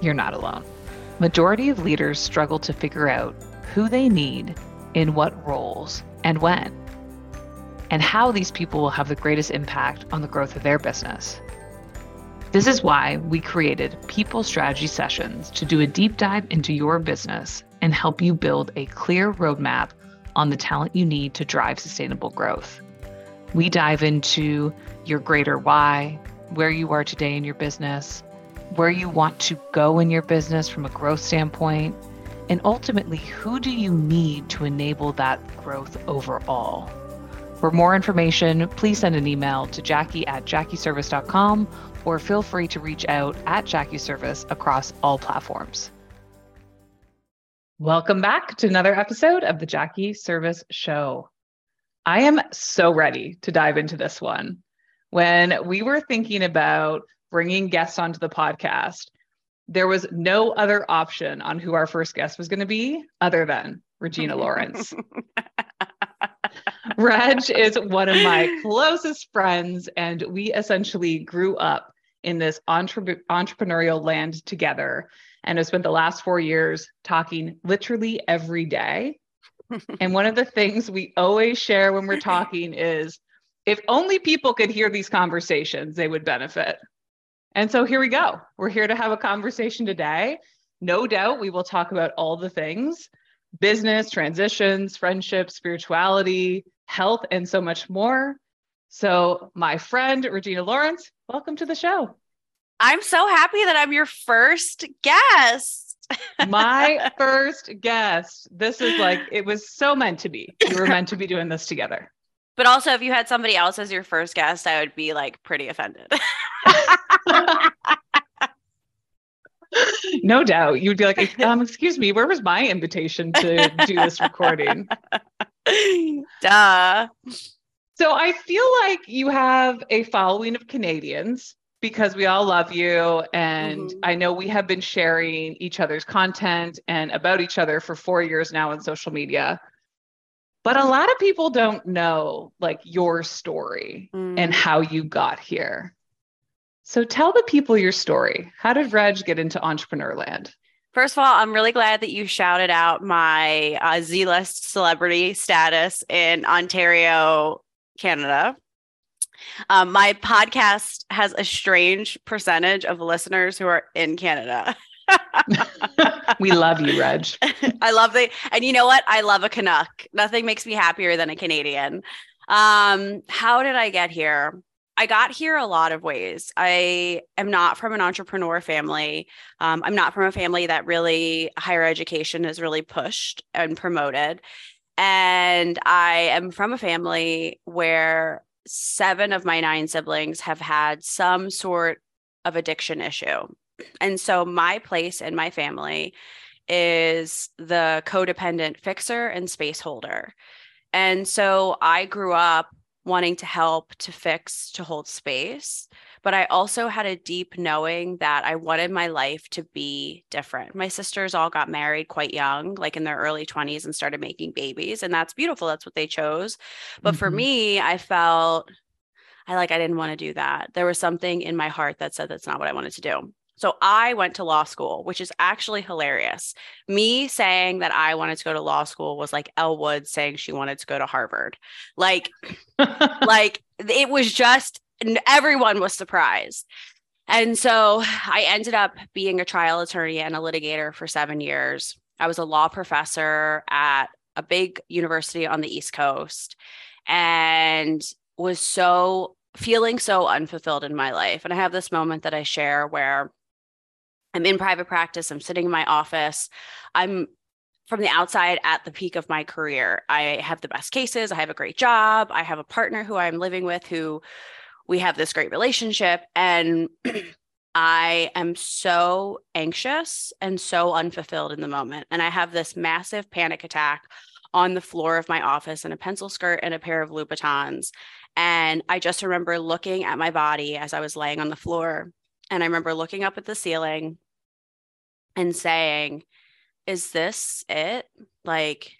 You're not alone. Majority of leaders struggle to figure out who they need, in what roles, and when, and how these people will have the greatest impact on the growth of their business. This is why we created People Strategy Sessions to do a deep dive into your business and help you build a clear roadmap on the talent you need to drive sustainable growth. We dive into your greater why, where you are today in your business, where you want to go in your business from a growth standpoint, and ultimately, who do you need to enable that growth overall? For more information, please send an email to jackie at jackieserviss.com or feel free to reach out at Jackie Serviss across all platforms. Welcome back to another episode of the Jackie Serviss Show. I am so ready to dive into this one. When we were thinking about bringing guests onto the podcast, there was no other option on who our first guest was going to be other than Regina Lawrence. Reg is one of my closest friends, and we essentially grew up in this entre- entrepreneurial land together and have spent the last four years talking literally every day. and one of the things we always share when we're talking is if only people could hear these conversations, they would benefit. And so here we go. We're here to have a conversation today. No doubt we will talk about all the things business, transitions, friendship, spirituality, health, and so much more. So, my friend Regina Lawrence, welcome to the show. I'm so happy that I'm your first guest. my first guest. This is like, it was so meant to be. We were meant to be doing this together. But also, if you had somebody else as your first guest, I would be like pretty offended. no doubt. You would be like, um, excuse me, where was my invitation to do this recording? Duh. So I feel like you have a following of Canadians because we all love you. And mm-hmm. I know we have been sharing each other's content and about each other for four years now on social media. But a lot of people don't know like your story mm. and how you got here. So tell the people your story. How did Reg get into entrepreneur land? First of all, I'm really glad that you shouted out my uh, Z list celebrity status in Ontario, Canada. Um, my podcast has a strange percentage of listeners who are in Canada. we love you, Reg. I love the, and you know what? I love a Canuck. Nothing makes me happier than a Canadian. Um, how did I get here? I got here a lot of ways. I am not from an entrepreneur family. Um, I'm not from a family that really higher education is really pushed and promoted. And I am from a family where seven of my nine siblings have had some sort of addiction issue. And so my place in my family is the codependent fixer and space holder. And so I grew up wanting to help, to fix, to hold space. But I also had a deep knowing that I wanted my life to be different. My sisters all got married quite young, like in their early 20s, and started making babies. And that's beautiful. That's what they chose. But mm-hmm. for me, I felt I like, I didn't want to do that. There was something in my heart that said that's not what I wanted to do. So I went to law school, which is actually hilarious. Me saying that I wanted to go to law school was like Elle Woods saying she wanted to go to Harvard. Like, like it was just everyone was surprised. And so I ended up being a trial attorney and a litigator for seven years. I was a law professor at a big university on the East Coast and was so feeling so unfulfilled in my life. And I have this moment that I share where I'm in private practice, I'm sitting in my office, I'm from the outside at the peak of my career. I have the best cases, I have a great job, I have a partner who I'm living with who we have this great relationship and I am so anxious and so unfulfilled in the moment. And I have this massive panic attack on the floor of my office in a pencil skirt and a pair of Louboutins. And I just remember looking at my body as I was laying on the floor. And I remember looking up at the ceiling and saying, Is this it? Like,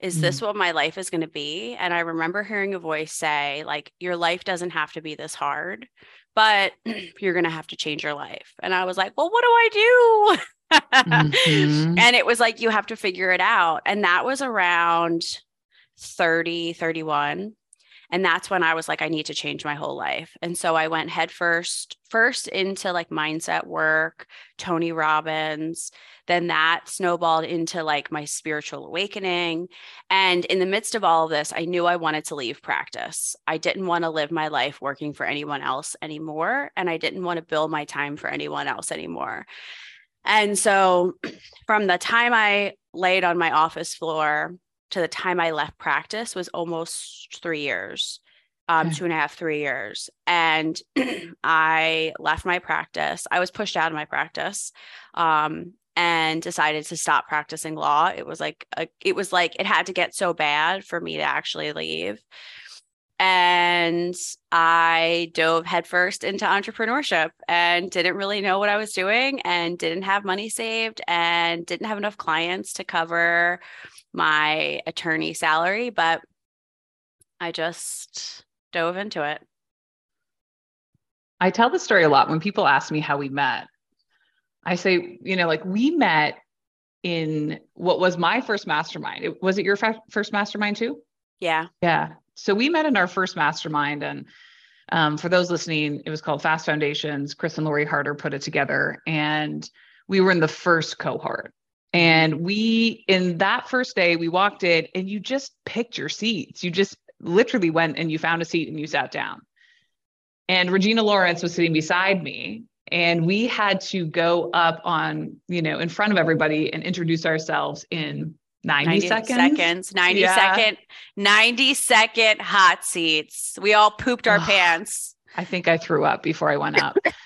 is this mm. what my life is going to be? And I remember hearing a voice say, like, your life doesn't have to be this hard, but you're going to have to change your life. And I was like, well, what do I do? mm-hmm. And it was like, you have to figure it out. And that was around 30, 31 and that's when i was like i need to change my whole life. And so i went head first first into like mindset work tony robbins then that snowballed into like my spiritual awakening. And in the midst of all of this i knew i wanted to leave practice. I didn't want to live my life working for anyone else anymore and i didn't want to bill my time for anyone else anymore. And so from the time i laid on my office floor to the time I left practice was almost three years, um, two and a half, three years. And I left my practice. I was pushed out of my practice. Um, and decided to stop practicing law. It was like a, it was like it had to get so bad for me to actually leave. And I dove headfirst into entrepreneurship and didn't really know what I was doing and didn't have money saved and didn't have enough clients to cover my attorney salary, but I just dove into it. I tell the story a lot when people ask me how we met. I say, you know, like we met in what was my first mastermind. It, was it your fa- first mastermind too? Yeah. Yeah. So we met in our first mastermind. And um, for those listening, it was called Fast Foundations. Chris and Lori Harder put it together. And we were in the first cohort. Mm-hmm. And we, in that first day, we walked in and you just picked your seats. You just literally went and you found a seat and you sat down. And Regina Lawrence was sitting beside me. And we had to go up on, you know, in front of everybody and introduce ourselves in 90, 90 seconds. seconds 90 yeah. second 90 second hot seats. We all pooped our pants. I think I threw up before I went up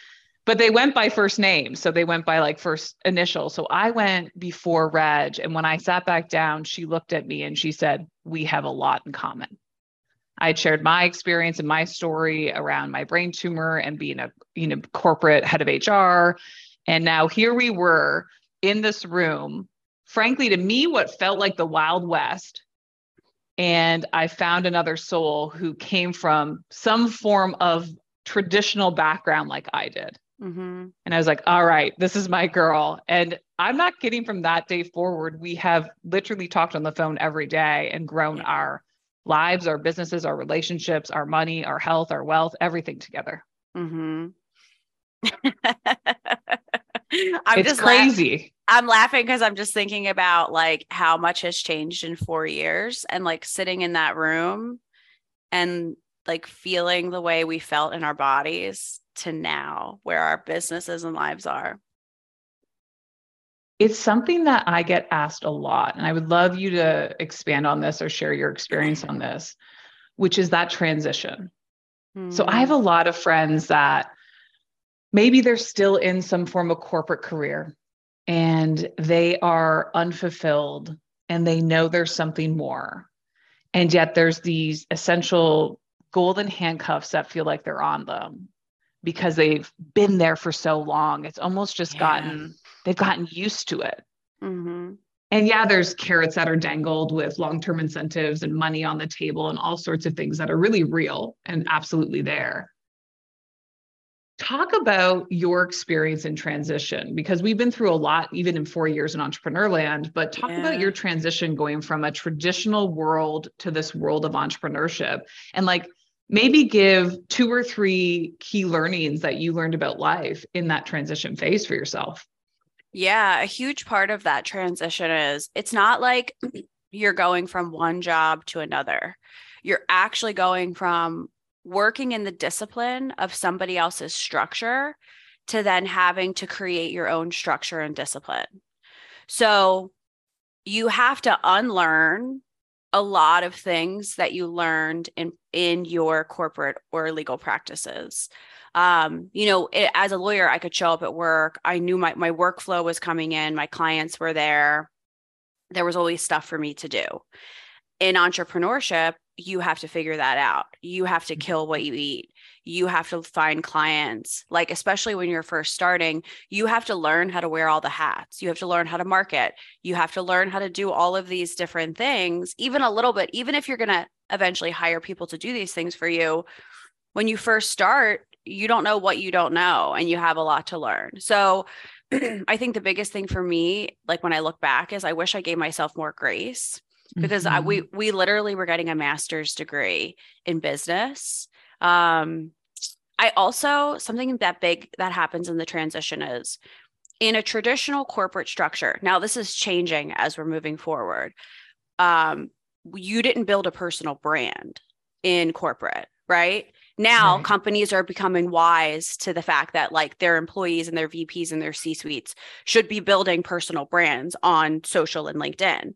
but they went by first name. So they went by like first initial. So I went before Reg. And when I sat back down, she looked at me and she said, We have a lot in common. I shared my experience and my story around my brain tumor and being a you know corporate head of HR. And now here we were in this room, frankly, to me, what felt like the Wild West. And I found another soul who came from some form of traditional background like I did. Mm-hmm. And I was like, all right, this is my girl. And I'm not kidding from that day forward. We have literally talked on the phone every day and grown our lives, our businesses, our relationships, our money, our health, our wealth, everything together. Mm-hmm. I'm it's just crazy. I'm laughing because I'm just thinking about like how much has changed in four years and like sitting in that room and like feeling the way we felt in our bodies to now where our businesses and lives are? It's something that I get asked a lot, and I would love you to expand on this or share your experience on this, which is that transition. Mm-hmm. So I have a hmm. lot of friends that maybe they're still in some form of corporate career and they are unfulfilled and they know there's something more. And yet there's these essential golden handcuffs that feel like they're on them because they've been there for so long. It's almost just yeah. gotten, they've gotten used to it. Mm-hmm. And yeah, there's carrots that are dangled with long term incentives and money on the table and all sorts of things that are really real and absolutely there. Talk about your experience in transition because we've been through a lot, even in four years in entrepreneur land. But talk yeah. about your transition going from a traditional world to this world of entrepreneurship and like maybe give two or three key learnings that you learned about life in that transition phase for yourself. Yeah, a huge part of that transition is it's not like you're going from one job to another. You're actually going from working in the discipline of somebody else's structure to then having to create your own structure and discipline. So you have to unlearn a lot of things that you learned in in your corporate or legal practices. Um, you know it, as a lawyer i could show up at work. I knew my, my workflow was coming in. My clients were there. There was always stuff for me to do. In entrepreneurship you have to figure that out. You have to kill what you eat you have to find clients like especially when you're first starting you have to learn how to wear all the hats. You have to learn how to market. You have to learn how to do all of these different things even a little bit even if you're going to eventually hire people to do these things for you when you first start you don't know what you don't know and you have a lot to learn. So i think the biggest thing for me like when i look back is i wish i gave myself more grace because mm-hmm. I, we we literally were getting a master's degree in business um, I also, something that big that happens in the transition is in a traditional corporate structure. Now, this is changing as we're moving forward. Um, you didn't build a personal brand in corporate, right? Now, right. companies are becoming wise to the fact that like their employees and their VPs and their C suites should be building personal brands on social and LinkedIn.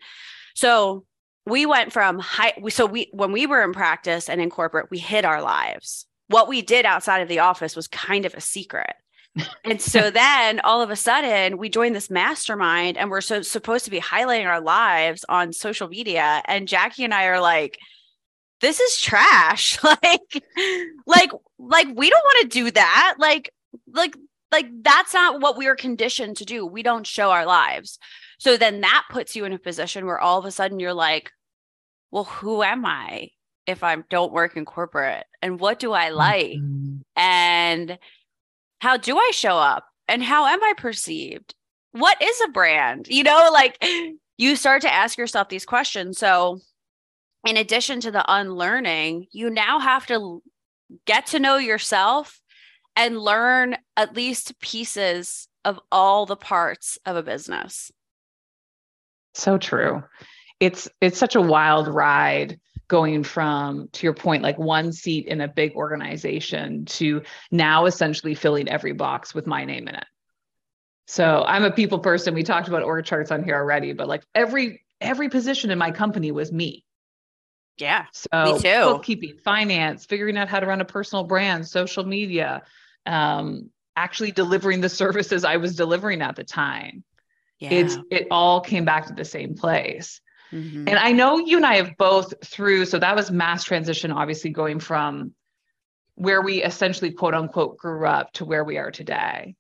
So, we went from high so we when we were in practice and in corporate we hid our lives what we did outside of the office was kind of a secret. and so then all of a sudden we joined this mastermind and we're so supposed to be highlighting our lives on social media. And Jackie and I are like this is trash. Like like like we don't want to do that. Like like like that's not what we are conditioned to do. We don't show our lives. So then that puts you in a position where all of a sudden you're like well who am I if I don't work in corporate? And what do I like? Mm-hmm. And how do I show up? And how am I perceived? What is a brand? You know, like you start to ask yourself these questions. So, in addition to the unlearning, you now have to get to know yourself and learn at least pieces of all the parts of a business. So true. It's it's such a wild ride going from to your point like one seat in a big organization to now essentially filling every box with my name in it. So i'm a people person. We talked about org charts on here already but like every every position in my company was me. Yeah so me too. bookkeeping finance figuring out how to run a personal brand social media um, actually delivering the services i was delivering at the time. Yeah. it's it all came back to the same place Mm-hmm. And I know you and I have both through, so that was mass transition, obviously going from where we essentially quote unquote grew up to where we are today.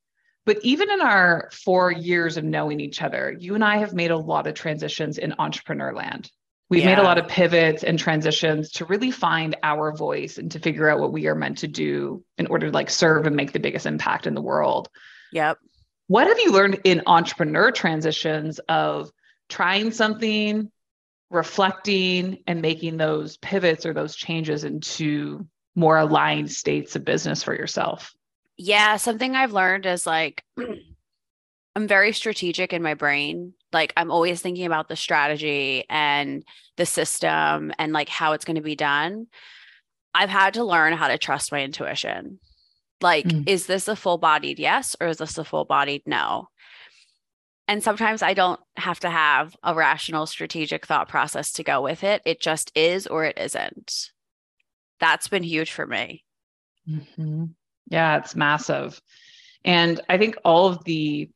But even in our four years of knowing each other, you and I have made a lot of transitions in entrepreneur land. We've yeah. made a lot of pivots and transitions to really find our voice and to figure out what we are meant to do in order to like serve and make the biggest impact in the world. Yep. What have you learned in entrepreneur transitions of trying something, reflecting and making those pivots or those changes into more aligned states of business for yourself? Yeah, something I've learned is like I'm very strategic in my brain. Like I'm always thinking about the strategy and the system and like how it's going to be done. I've had to learn how to trust my intuition. Like, mm. is this a full bodied yes or is this a full bodied no? And sometimes I don't have to have a rational strategic thought process to go with it. It just is or it isn't. That's been huge for me. Mm-hmm. Yeah, it's massive. And I think all of the,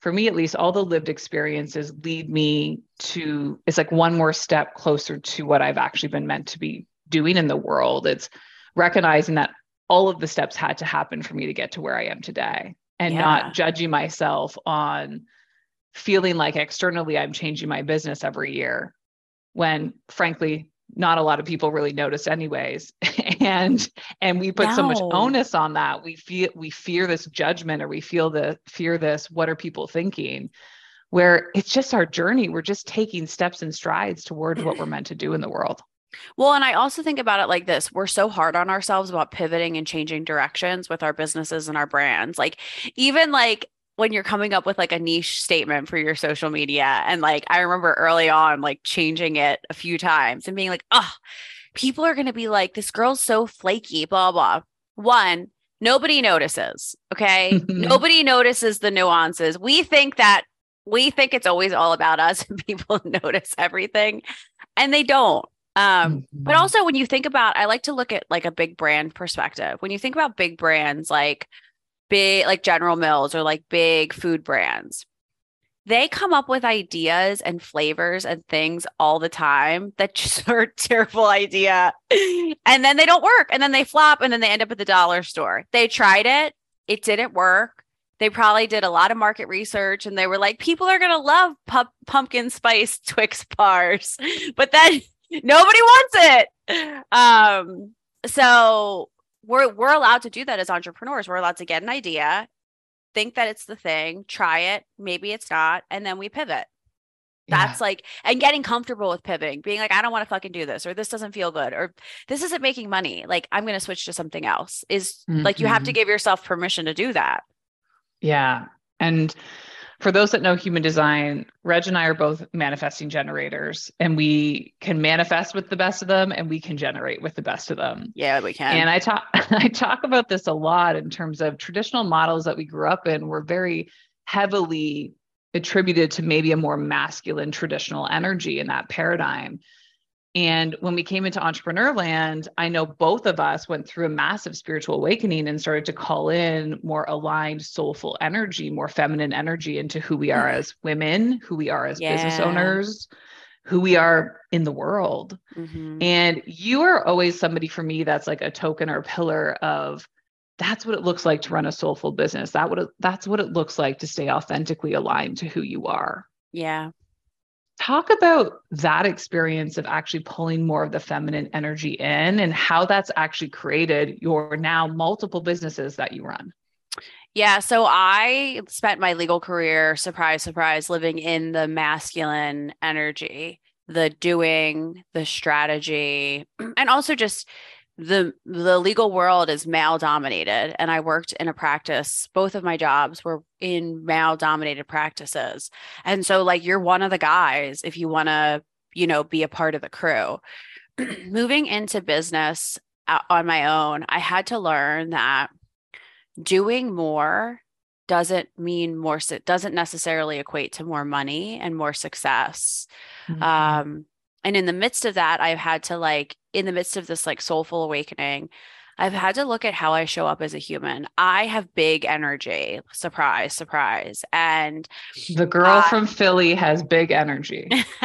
for me at least, all the lived experiences lead me to, it's like one more step closer to what I've actually been meant to be doing in the world. It's recognizing that all of the steps had to happen for me to get to where I am today and yeah. not judging myself on feeling like externally I'm changing my business every year when frankly not a lot of people really notice anyways. And and we put no. so much onus on that. We feel we fear this judgment or we feel the fear this what are people thinking? Where it's just our journey. We're just taking steps and strides towards what we're meant to do in the world. Well, and I also think about it like this. We're so hard on ourselves about pivoting and changing directions with our businesses and our brands. Like, even like when you're coming up with like a niche statement for your social media. And like, I remember early on, like changing it a few times and being like, oh, people are going to be like, this girl's so flaky, blah, blah. One, nobody notices. Okay. nobody notices the nuances. We think that we think it's always all about us and people notice everything and they don't. Um, but mm-hmm. also when you think about, I like to look at like a big brand perspective. When you think about big brands like big, like General Mills or like big food brands, they come up with ideas and flavors and things all the time that just are a terrible idea. And then they don't work and then they flop and then they end up at the dollar store. They tried it, it didn't work. They probably did a lot of market research and they were like, people are going to love pu- pumpkin spice Twix bars. But then nobody wants it. Um, so we're we're allowed to do that as entrepreneurs. We're allowed to get an idea, think that it's the thing, try it, maybe it's not, and then we pivot. That's yeah. like, and getting comfortable with pivoting, being like, I don't want to fucking do this, or this doesn't feel good, or this isn't making money. Like, I'm going to switch to something else. Is mm-hmm. like, you have to mm-hmm. give yourself permission to do that. Yeah. And for those that know human design, Reg and I are both manifesting generators, and we can manifest with the best of them, and we can generate with the best of them. Yeah, we can. And I talk, I talk about this a lot in terms of traditional models that we grew up in were very heavily attributed to maybe a more masculine traditional energy in that paradigm. And when we came into entrepreneur land, I know both of us went through a massive spiritual awakening and started to call in more aligned, soulful energy, more feminine energy into who we are as women, who we are as yeah. business owners, who we are in the world. Mm-hmm. And you are always somebody for me that's like a token or a pillar of that's what it looks like to run a soulful business. That what it, that's what it looks like to stay authentically aligned to who you are. Yeah. Talk about that experience of actually pulling more of the feminine energy in and how that's actually created your now multiple businesses that you run. Yeah. So I spent my legal career, surprise, surprise, living in the masculine energy, the doing, the strategy, and also just the the legal world is male dominated and i worked in a practice both of my jobs were in male dominated practices. And so like you're one of the guys if you want to you know be a part of the crew. Moving into business uh, on my own i had to learn that doing more doesn't mean more it doesn't necessarily equate to more money and more success. Mm-hmm. um and in the midst of that i've had to like in the midst of this like soulful awakening I've had to look at how I show up as a human. I have big energy. Surprise, surprise. And the girl uh, from Philly has big energy.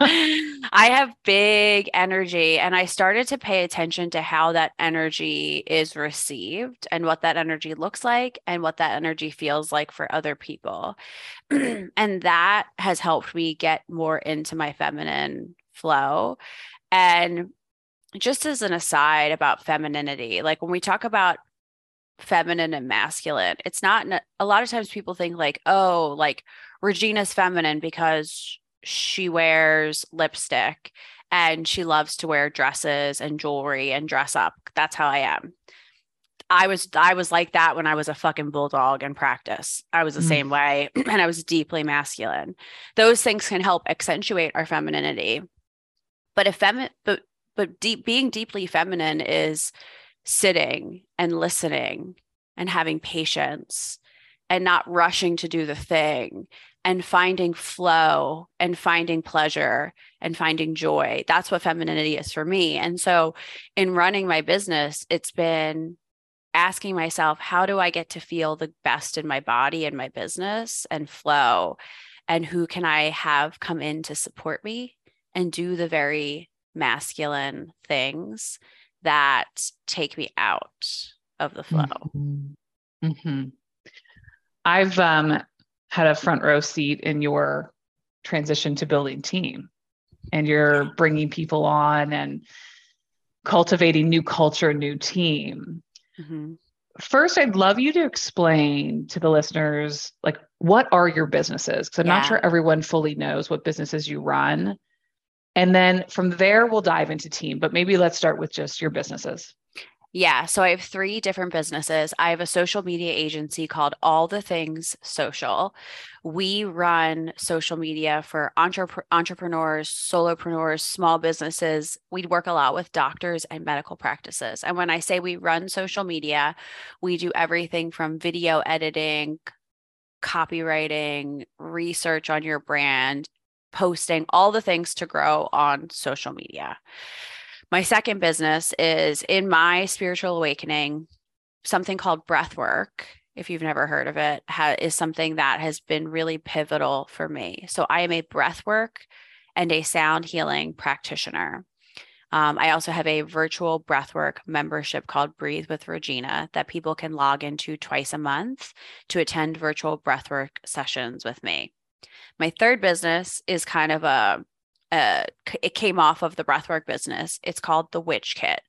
I have big energy. And I started to pay attention to how that energy is received and what that energy looks like and what that energy feels like for other people. and that has helped me get more into my feminine flow. And just as an aside about femininity, like when we talk about feminine and masculine, it's not a lot of times people think like, oh, like Regina's feminine because she wears lipstick and she loves to wear dresses and jewelry and dress up. That's how I am. I was I was like that when I was a fucking bulldog in practice. I was the mm. same way and I was deeply masculine. Those things can help accentuate our femininity. But if femi- but but deep being deeply feminine is sitting and listening and having patience and not rushing to do the thing and finding flow and finding pleasure and finding joy. That's what femininity is for me. And so in running my business, it's been asking myself, how do I get to feel the best in my body and my business and flow? And who can I have come in to support me and do the very masculine things that take me out of the flow. Mm-hmm. Mm-hmm. I've um, had a front row seat in your transition to building team, and you're bringing people on and cultivating new culture, new team. Mm-hmm. First, I'd love you to explain to the listeners, like, what are your businesses? Because I'm yeah. not sure everyone fully knows what businesses you run And then from there, we'll dive into team, but maybe let's start with just your businesses. Yeah. So I have three different businesses. I have a social media agency called All the Things Social. We run social media for entrep- entrepreneurs, solopreneurs, small businesses. We work a lot with doctors and medical practices. And when I say we run social media, we do everything from video editing, copywriting, research on your brand, posting, all the things to grow on social media. My second business is in my spiritual awakening, something called breath work. If you've never heard of it, ha- is something that has been really pivotal for me. So I am a breath work and a sound healing practitioner. Um, I also have a virtual breathwork membership called Breathe with Regina that people can log into twice a month to attend virtual breathwork sessions with me. My third business is kind of a uh, it came off of the breathwork business. It's called the Witch Kit.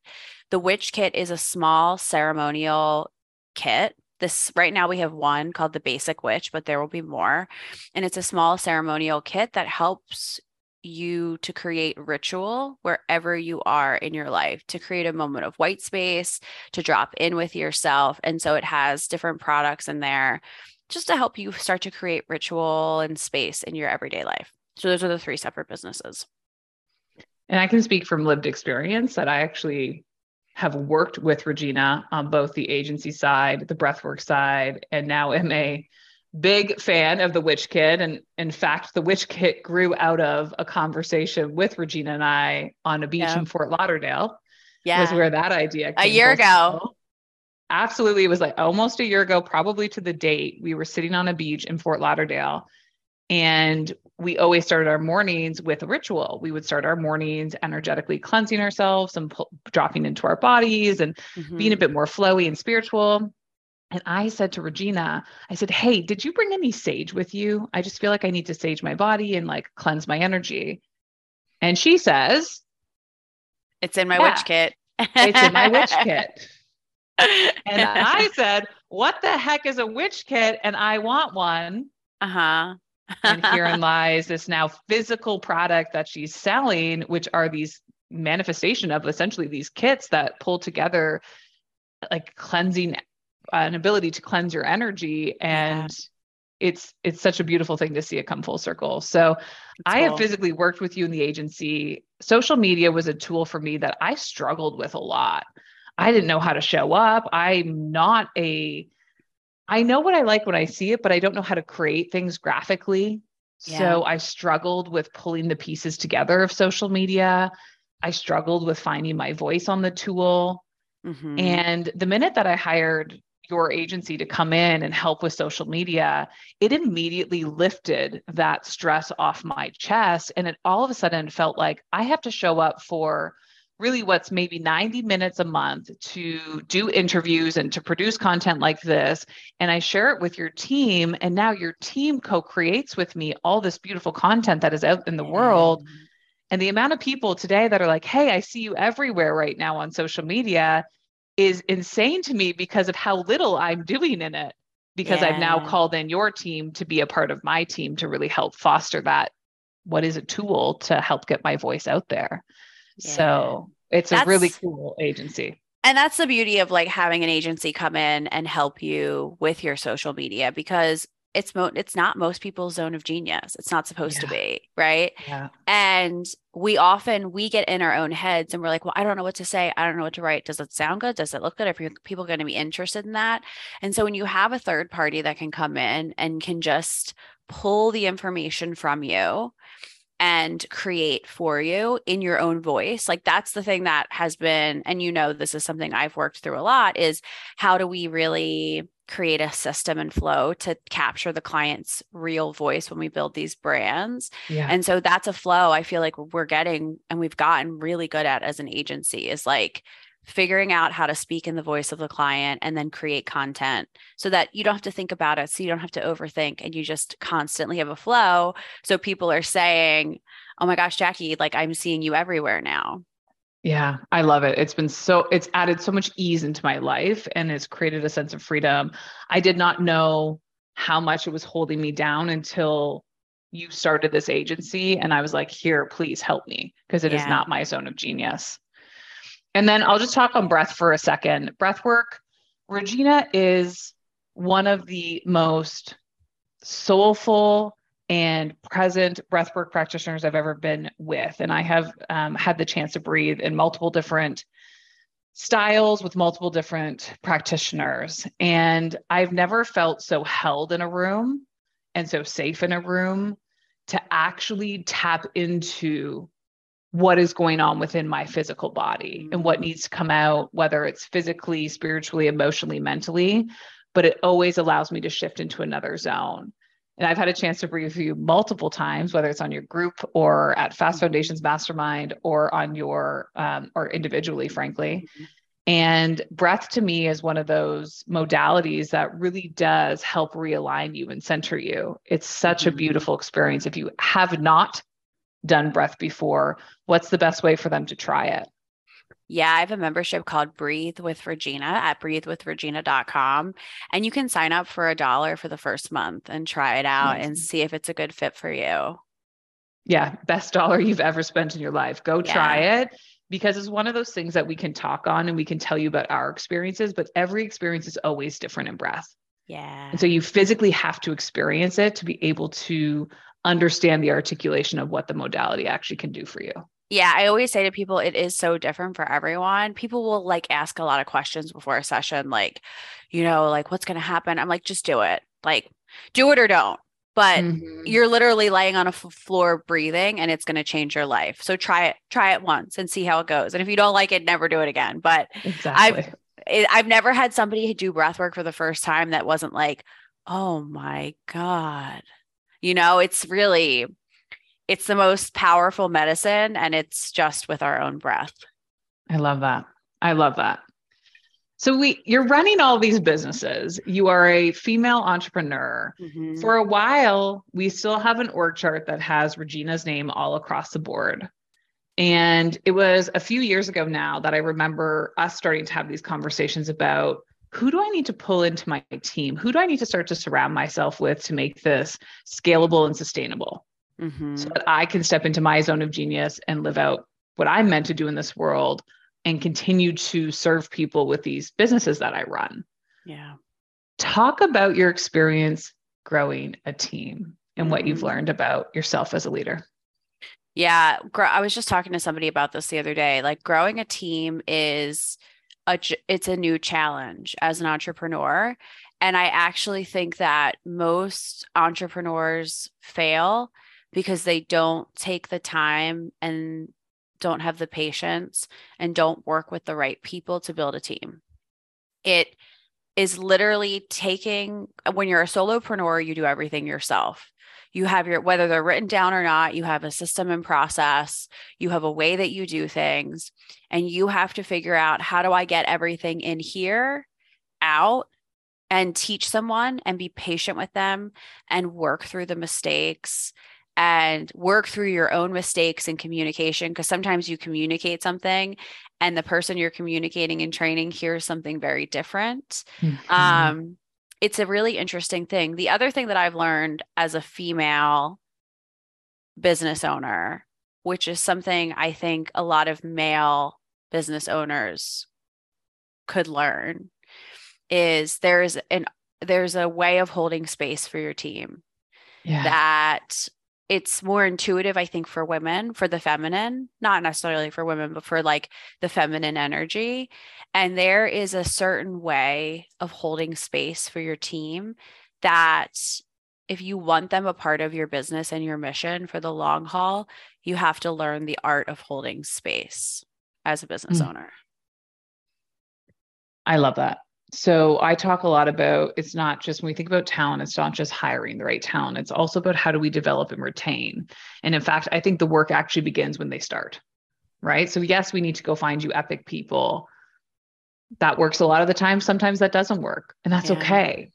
The Witch Kit is a small ceremonial kit. This right now we have one called the Basic Witch, but there will be more. And it's a small ceremonial kit that helps you to create ritual wherever you are in your life, to create a moment of white space, to drop in with yourself. And so it has different products in there just to help you start to create ritual and space in your everyday life. So those are the three separate businesses. And I can speak from lived experience that I actually have worked with Regina on both the agency side, the breathwork side, and now am a big fan of the Witch Kit. And in fact, the Witch Kit grew out of a conversation with Regina and I on a beach yeah. in Fort Lauderdale. Yeah. Was where that idea came. a year ago. Absolutely. It was like almost a year ago, probably to the date. We were sitting on a beach in Fort Lauderdale and we always started our mornings with a ritual. We would start our mornings energetically cleansing ourselves and pu- dropping into our bodies and mm-hmm. being a bit more flowy and spiritual. And I said to Regina, I said, Hey, did you bring any sage with you? I just feel like I need to sage my body and like cleanse my energy. And she says, It's in my yeah, witch kit. it's in my witch kit. And I said, What the heck is a witch kit? And I want one. Uh huh and herein lies this now physical product that she's selling, which are these manifestation of essentially these kits that pull together like cleansing an ability to cleanse your energy and yeah. it's it's such a beautiful thing to see it come full circle so That's i cool. have physically worked with you in the agency social media was a tool for me that i struggled with a lot i didn't know how to show up i'm not a I know what I like when I see it, but I don't know how to create things graphically. Yeah. So I struggled with pulling the pieces together of social media. I struggled with finding my voice on the tool. Mm-hmm. And the minute that I hired your agency to come in and help with social media, it immediately lifted that stress off my chest. And it all of a sudden felt like I have to show up for really what's maybe 90 minutes a month to do interviews and to produce content like this. And i share it with your team and now your team co-creates with me all this beautiful content that is out in the world. And the amount of people today that are like hey i see you everywhere right now on social media is insane to me because of how little i'm doing in it because yeah. i've now called in your team to be a part of my team to really help foster that what is a tool to help get my voice out there so it's that's, a really cool agency. And that's the beauty of like having an agency come in and help you with your social media because it's mo- it's not most people's zone of genius. It's not supposed yeah. to be, right? Yeah. And we often we get in our own heads and we're like, well, I don't know what to say. I don't know what to write. Does it sound good? Does it look good? Are people going to be interested in that? And so when you have a third party that can come in and can just pull the information from you and create for you in your own voice. Like that's the thing that has been, and you know, this is something I've worked through a lot is how do we really create a system and flow to capture the client's real voice when we build these brands. Yeah. And so that's a flow I feel like we're getting and we've gotten really good at as an agency is like figuring out how to speak in the voice of the client and then create content so that you don't have to think about it so you don't have to overthink and you just constantly have a flow so people are saying oh my gosh jackie like i'm seeing you everywhere now yeah, I love it. It's been so, it's added so much ease into my life and it's created a sense of freedom. I did not know how much it was holding me down until you started this agency and I was like, here, please help me because it Yeah. is not my zone of genius. And then I'll just talk on breath for a second. Breath work, Regina is one of the most soulful and present breathwork practitioners I've ever been with. And I have um, had the chance to breathe in multiple different styles with multiple different practitioners. And I've never felt so held in a room and so safe in a room to actually tap into what is going on within my physical body and what mm-hmm. needs to come out, whether it's physically, spiritually, emotionally, mentally. But it always allows me to shift into another zone. And I've had a chance to breathe you multiple times, whether it's on your group or at Fast mm-hmm. Foundations Mastermind or on your, um, or individually, frankly. Mm-hmm. And breath to me is one of those modalities that really does help realign you and center you. It's such a beautiful experience. If you have not done breath before, what's the best way for them to try it? Yeah, I have a membership called Breathe with Regina at breathewithregina.com. And you can sign up for a dollar for the first month and try it out and see if it's a good fit for you. Yeah, best dollar you've ever spent in your life. Go try it because it's one of those things that we can talk on and we can tell you about our experiences, but every experience is always different in breath. Yeah. And so you physically have to experience it to be able to understand the articulation of what the modality actually can do for you. Yeah, I always say to people, it is so different for everyone. People will like ask a lot of questions before a session, like, you know, like what's going to happen? I'm like, just do it. Like, do it or don't. But Mhm. you're literally laying on a f- floor breathing and it's going to change your life. So try it, try it once and see how it goes. And if you don't like it, never do it again. But Exactly. it, I've never had somebody do breath work for the first time that wasn't like, oh my God. You know, it's really, it's the most powerful medicine and it's just with our own breath. I love that. I love that. So we you're running all these businesses. You are a female entrepreneur. Mhm. For a while, we still have an org chart that has Regina's name all across the board. And it was a few years ago now that I remember us starting to have these conversations about who do I need to pull into my team? Who do I need to start to surround myself with to make this scalable and sustainable Mhm. so that I can step into my zone of genius and live out what I'm meant to do in this world and continue to serve people with these businesses that I run? yeah. talk about your experience growing a team and what you've Mhm. learned about yourself as a leader. Yeah, I was just talking to somebody about this the other day. Like growing a team is a it's a new challenge as an entrepreneur, and I actually think that most entrepreneurs fail because they don't take the time and don't have the patience and don't work with the right people to build a team. It is literally taking when you're a solopreneur, you do everything yourself you have your whether they're written down or not you have a system and process. You have a way that you do things. And you have to figure out how do i get everything in here out and teach someone and be patient with them and work through the mistakes and work through your own mistakes in communication? Because sometimes you communicate something and the person you're communicating and training hears something very different. Mm-hmm. um, it's a really interesting thing. The other thing that I've learned as a female business owner, which is something I think a lot of male business owners could learn, is there's an there's a way of holding space for your team yeah. that it's more intuitive i think for women for the feminine not necessarily for women but for like the feminine energy and there is a certain way of holding space for your team that if you want them a part of your business and your mission for the long haul you have to learn the art of holding space as a business Mm. owner I love that. So I talk a lot about it's not just when we think about talent, it's not just hiring the right talent. It's also about how do we develop and retain. And in fact, I think the work actually begins when they start. Right. So yes, we need to go find you epic people. That works a lot of the time. Sometimes that doesn't work. And that's Yeah. okay.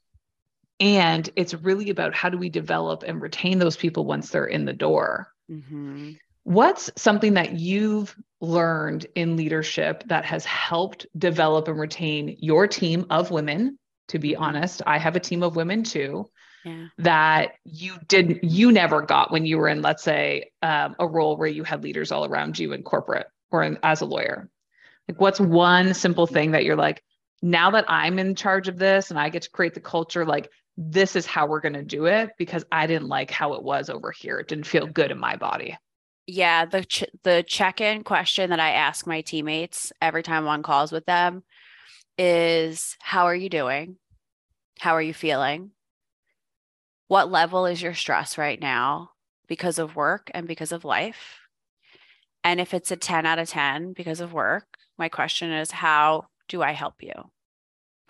And it's really about how do we develop and retain those people once they're in the door. Mhm. What's something that you've learned in leadership that has helped develop and retain your team of women? To be honest, I have a team of women too. yeah. that you didn't you never got when you were in let's say um, a role where you had leaders all around you in corporate or in, as a lawyer like what's one simple thing that you're like now that i'm in charge of this and i get to create the culture like this is how we're going to do it because i didn't like how it was over here it didn't feel good in my body yeah the ch- the check-in question that i ask my teammates every time I'm on calls with them is how are you doing how are you feeling what level is your stress right now because of work and because of life? And if it's a 10 out of 10 because of work, my question is, how do I help you?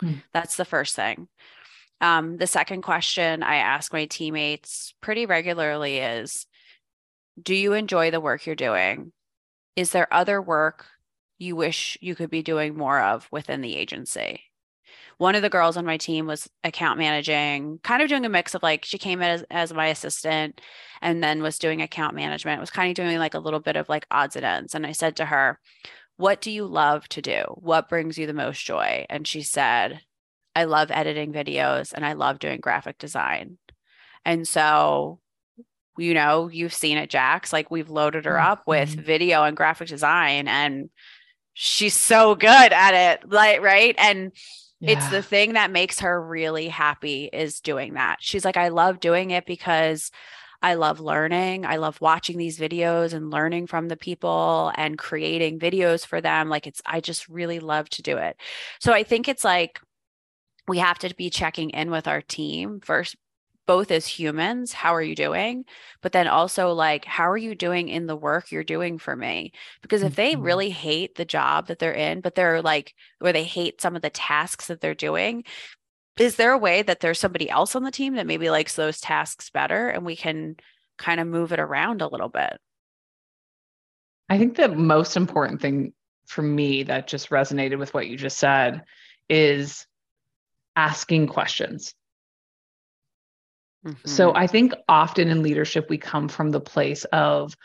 Hmm. That's the first thing. Um, the second question I ask my teammates pretty regularly is Do you enjoy the work you're doing? Is there other work you wish you could be doing more of within the agency? one of the girls on my team was account managing, kind of doing a mix of like she came as, as my assistant and then was doing account management, was kind of doing like a little bit of like odds and ends. And I said to her, What do you love to do? What brings you the most joy? And she said, I love editing videos and I love doing graphic design. And so, you know, you've seen it, Jax, like we've loaded her up with mm-hmm. video and graphic design and she's so good at it. Like, right. And yeah. It's the thing that makes her really happy is doing that. She's like, I love doing it because I love learning. I love watching these videos and learning from the people and creating videos for them. Like it's, I just really love to do it. So I think it's like we have to be checking in with our team first both as humans, how are you doing? But then also, like, how are you doing in the work you're doing for me? Because if they mm-hmm. really hate the job that they're in, but they're like, or they hate some of the tasks that they're doing, is there a way that there's somebody else on the team that maybe likes those tasks better and we can kind of move it around a little bit? I think the most important thing for me that just resonated with what you just said is asking questions. Mm-hmm. So I think often in leadership, we come from the place of,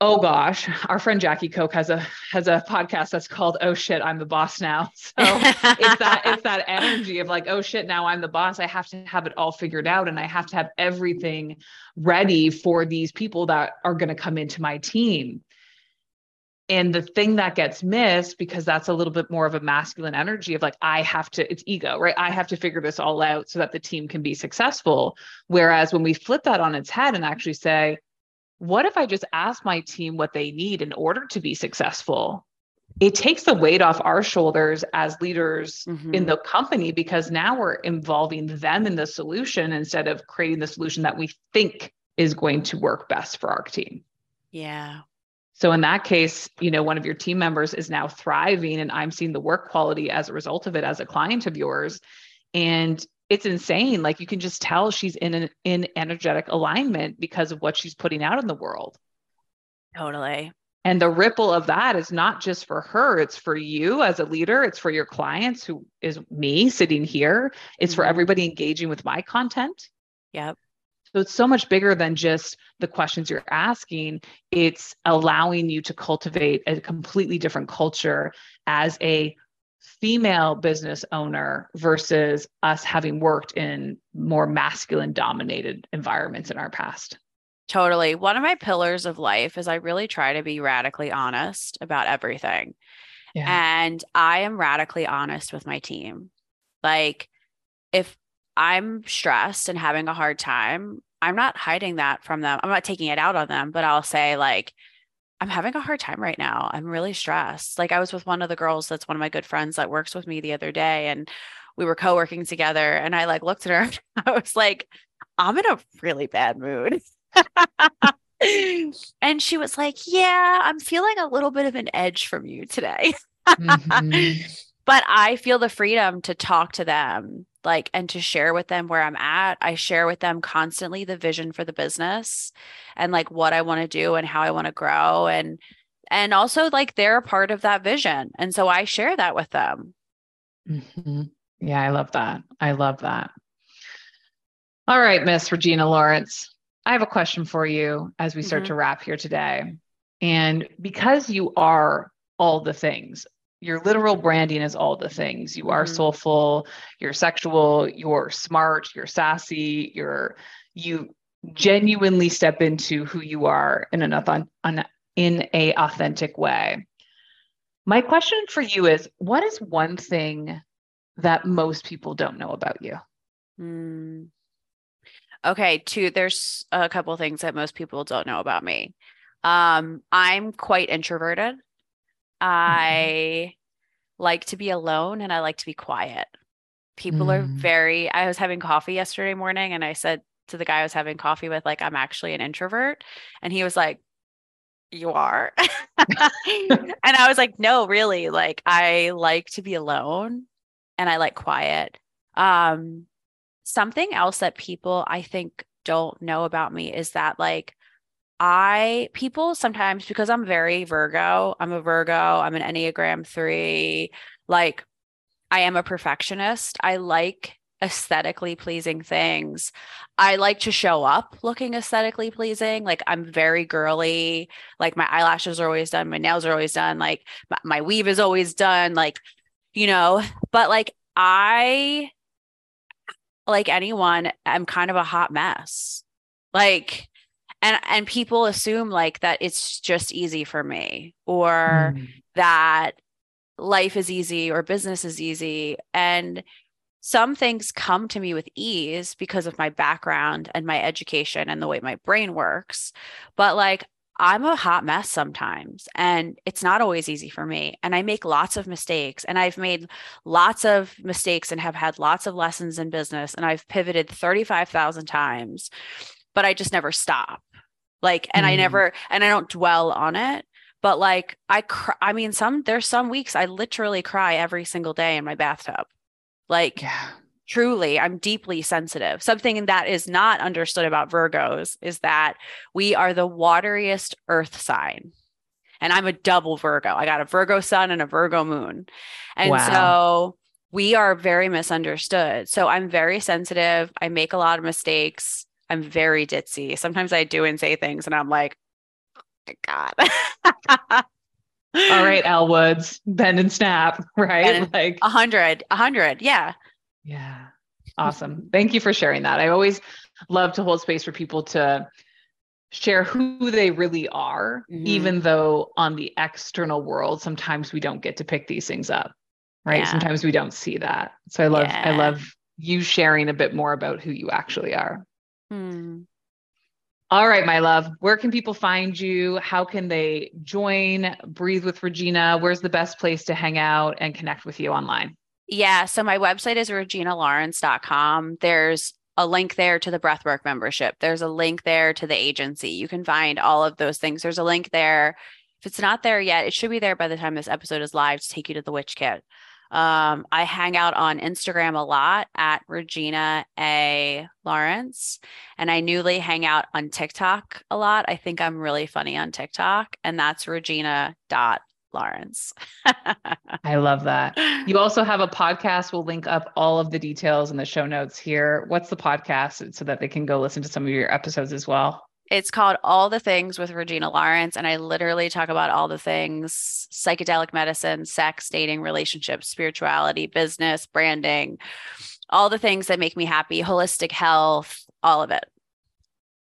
oh gosh, our friend Jackie Koch has a has a podcast that's called Oh shit, I'm the boss now. So it's that it's that energy of like, oh shit, now I'm the boss. I have to have it all figured out and I have to have everything ready for these people that are going to come into my team. And the thing that gets missed because that's a little bit more of a masculine energy of like, I have to, it's ego, right? I have to figure this all out so that the team can be successful. Whereas when we flip that on its head and actually say, what if I just ask my team what they need in order to be successful? It takes the weight off our shoulders as leaders mm-hmm. in the company because now we're involving them in the solution instead of creating the solution that we think is going to work best for our team. Yeah. So in that case, you know, one of your team members is now thriving and I'm seeing the work quality as a result of it as a client of yours. And it's insane. Like you can just tell she's in an in energetic alignment because of what she's putting out in the world. Totally. And the ripple of that is not just for her, it's for you as a leader, it's for your clients who is me sitting here, it's mm-hmm. for everybody engaging with my content. Yep. So it's so much bigger than just the questions you're asking. It's allowing you to cultivate a completely different culture as a female business owner versus us having worked in more masculine dominated environments in our past. Totally. One of my pillars of life is I really try to be radically honest about everything. Yeah. And I am radically honest with my team. Like, if I'm stressed and having a hard time, I'm not hiding that from them. I'm not taking it out on them, but I'll say, like, I'm having a hard time right now. I'm really stressed. Like, I was with one of the girls that's one of my good friends that works with me the other day, and we were co working together. And I like looked at her. I was like, I'm in a really bad mood. and she was like, Yeah, I'm feeling a little bit of an edge from you today. mm-hmm. But I feel the freedom to talk to them like and to share with them where I'm at. I share with them constantly the vision for the business and like what I want to do and how I want to grow and and also like they're a part of that vision. And so I share that with them. Mm-hmm. Yeah, I love that. I love that. All right, Miss Regina Lawrence, I have a question for you as we start mm-hmm. to wrap here today. And because you are all the things, your literal branding is all the things. You are Mhm. soulful, you're sexual, you're smart, you're sassy, you're you genuinely step into who you are in an, an in a authentic way. My question for you is what is one thing that most people don't know about you? Mm. Okay, two, there's a couple things that most people don't know about me. Um, I'm quite introverted. I like to be alone and I like to be quiet. People are Mm. very, I was having coffee yesterday morning and I said to the guy I was having coffee with, like, I'm actually an introvert. And he was like, You are. and I was like, No, really. Like, I like to be alone and I like quiet. Um, something else that people I think don't know about me is that like I people sometimes because I'm very Virgo, I'm a Virgo, I'm an Enneagram 3, like I am a perfectionist. I like aesthetically pleasing things. I like to show up looking aesthetically pleasing. Like I'm very girly. Like my eyelashes are always done, my nails are always done, like my, my weave is always done, like you know, but like I like anyone, I'm kind of a hot mess. Like and and people assume like that it's just easy for me or Mm. that life is easy or business is easy. And some things come to me with ease because of my background and my education and the way my brain works. But like I'm a hot mess sometimes and it's not always easy for me. And I make lots of mistakes and I've made lots of mistakes and have had lots of lessons in business and I've pivoted 35,000 times but I just never stop like and I Mm. never and I don't dwell on it but like I cry, I mean some there's some weeks I literally cry every single day in my bathtub. Like Yeah. truly i'm deeply sensitive. Something that is not understood about virgos is that we are the wateriest earth sign. And i'm a double virgo. I got a virgo sun and a virgo moon. And Wow. so we are very misunderstood. So i'm very sensitive. I make a lot of mistakes i'm very ditzy sometimes i do and say things and i'm like oh my god All right, Elle Woods, bend and snap, right? And- like a hundred a hundred yeah Yeah. Awesome. Thank you for sharing that. I always love to hold space for people to share who they really are, Mhm. even though on the external world, sometimes we don't get to pick these things up, right? Yeah. Sometimes we don't see that. So I love, I love you sharing a bit more about who you actually are. Hmm. All right, my love. Where can people find you? How can they join Breathe with Regina? Where's the best place to hang out and connect with you online? Yeah. So my website is reginalawrence.com. There's a link there to the Breathwork membership. There's a link there to the agency. You can find all of those things. There's a link there. If it's not there yet, it should be there by the time this episode is live to take you to the Witch Kit. Um, I hang out on Instagram a lot at Regina A. Lawrence, and I newly hang out on TikTok a lot. I think I'm really funny on TikTok, and that's Regina dot Lawrence. I love that. You also have a podcast. We'll link up all of the details in the show notes here. What's the podcast so that they can go listen to some of your episodes as well? It's called All the Things with Regina Lawrence. And I literally talk about all the things psychedelic medicine, sex, dating, relationships, spirituality, business, branding, all the things that make me happy, holistic health, all of it.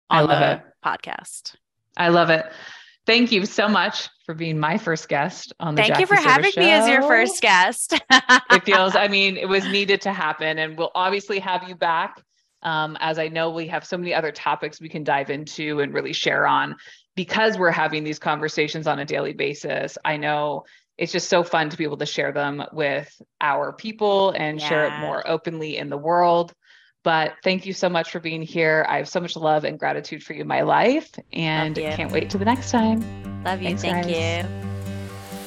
I love it. Podcast. I love it. Thank you so much for being my first guest on the Thank you for Service having me as your first guest. it feels i mean it was needed to happen and we'll obviously have you back um, as i know we have so many other topics we can dive into and really share on because we're having these conversations on a daily basis i know it's just so fun to be able to share them with our people and share it more openly in the world but thank you so much for being here i have so much love and gratitude for you in my life and can't wait to the next time Love you. Thanks, Thank guys. you.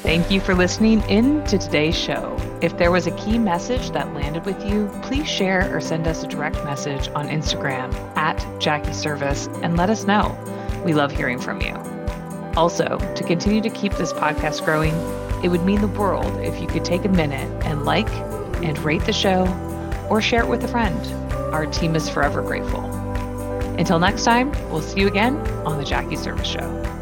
Thank you for listening in to today's show. If there was a key message that landed with you, please share or send us a direct message on Instagram at Jackie Serviss and let us know. We love hearing from you. Also, to continue to keep this podcast growing, it would mean the world if you could take a minute and like and rate the show or share it with a friend. Our team is forever grateful. Until next time, we'll see you again on the Jackie Serviss Show.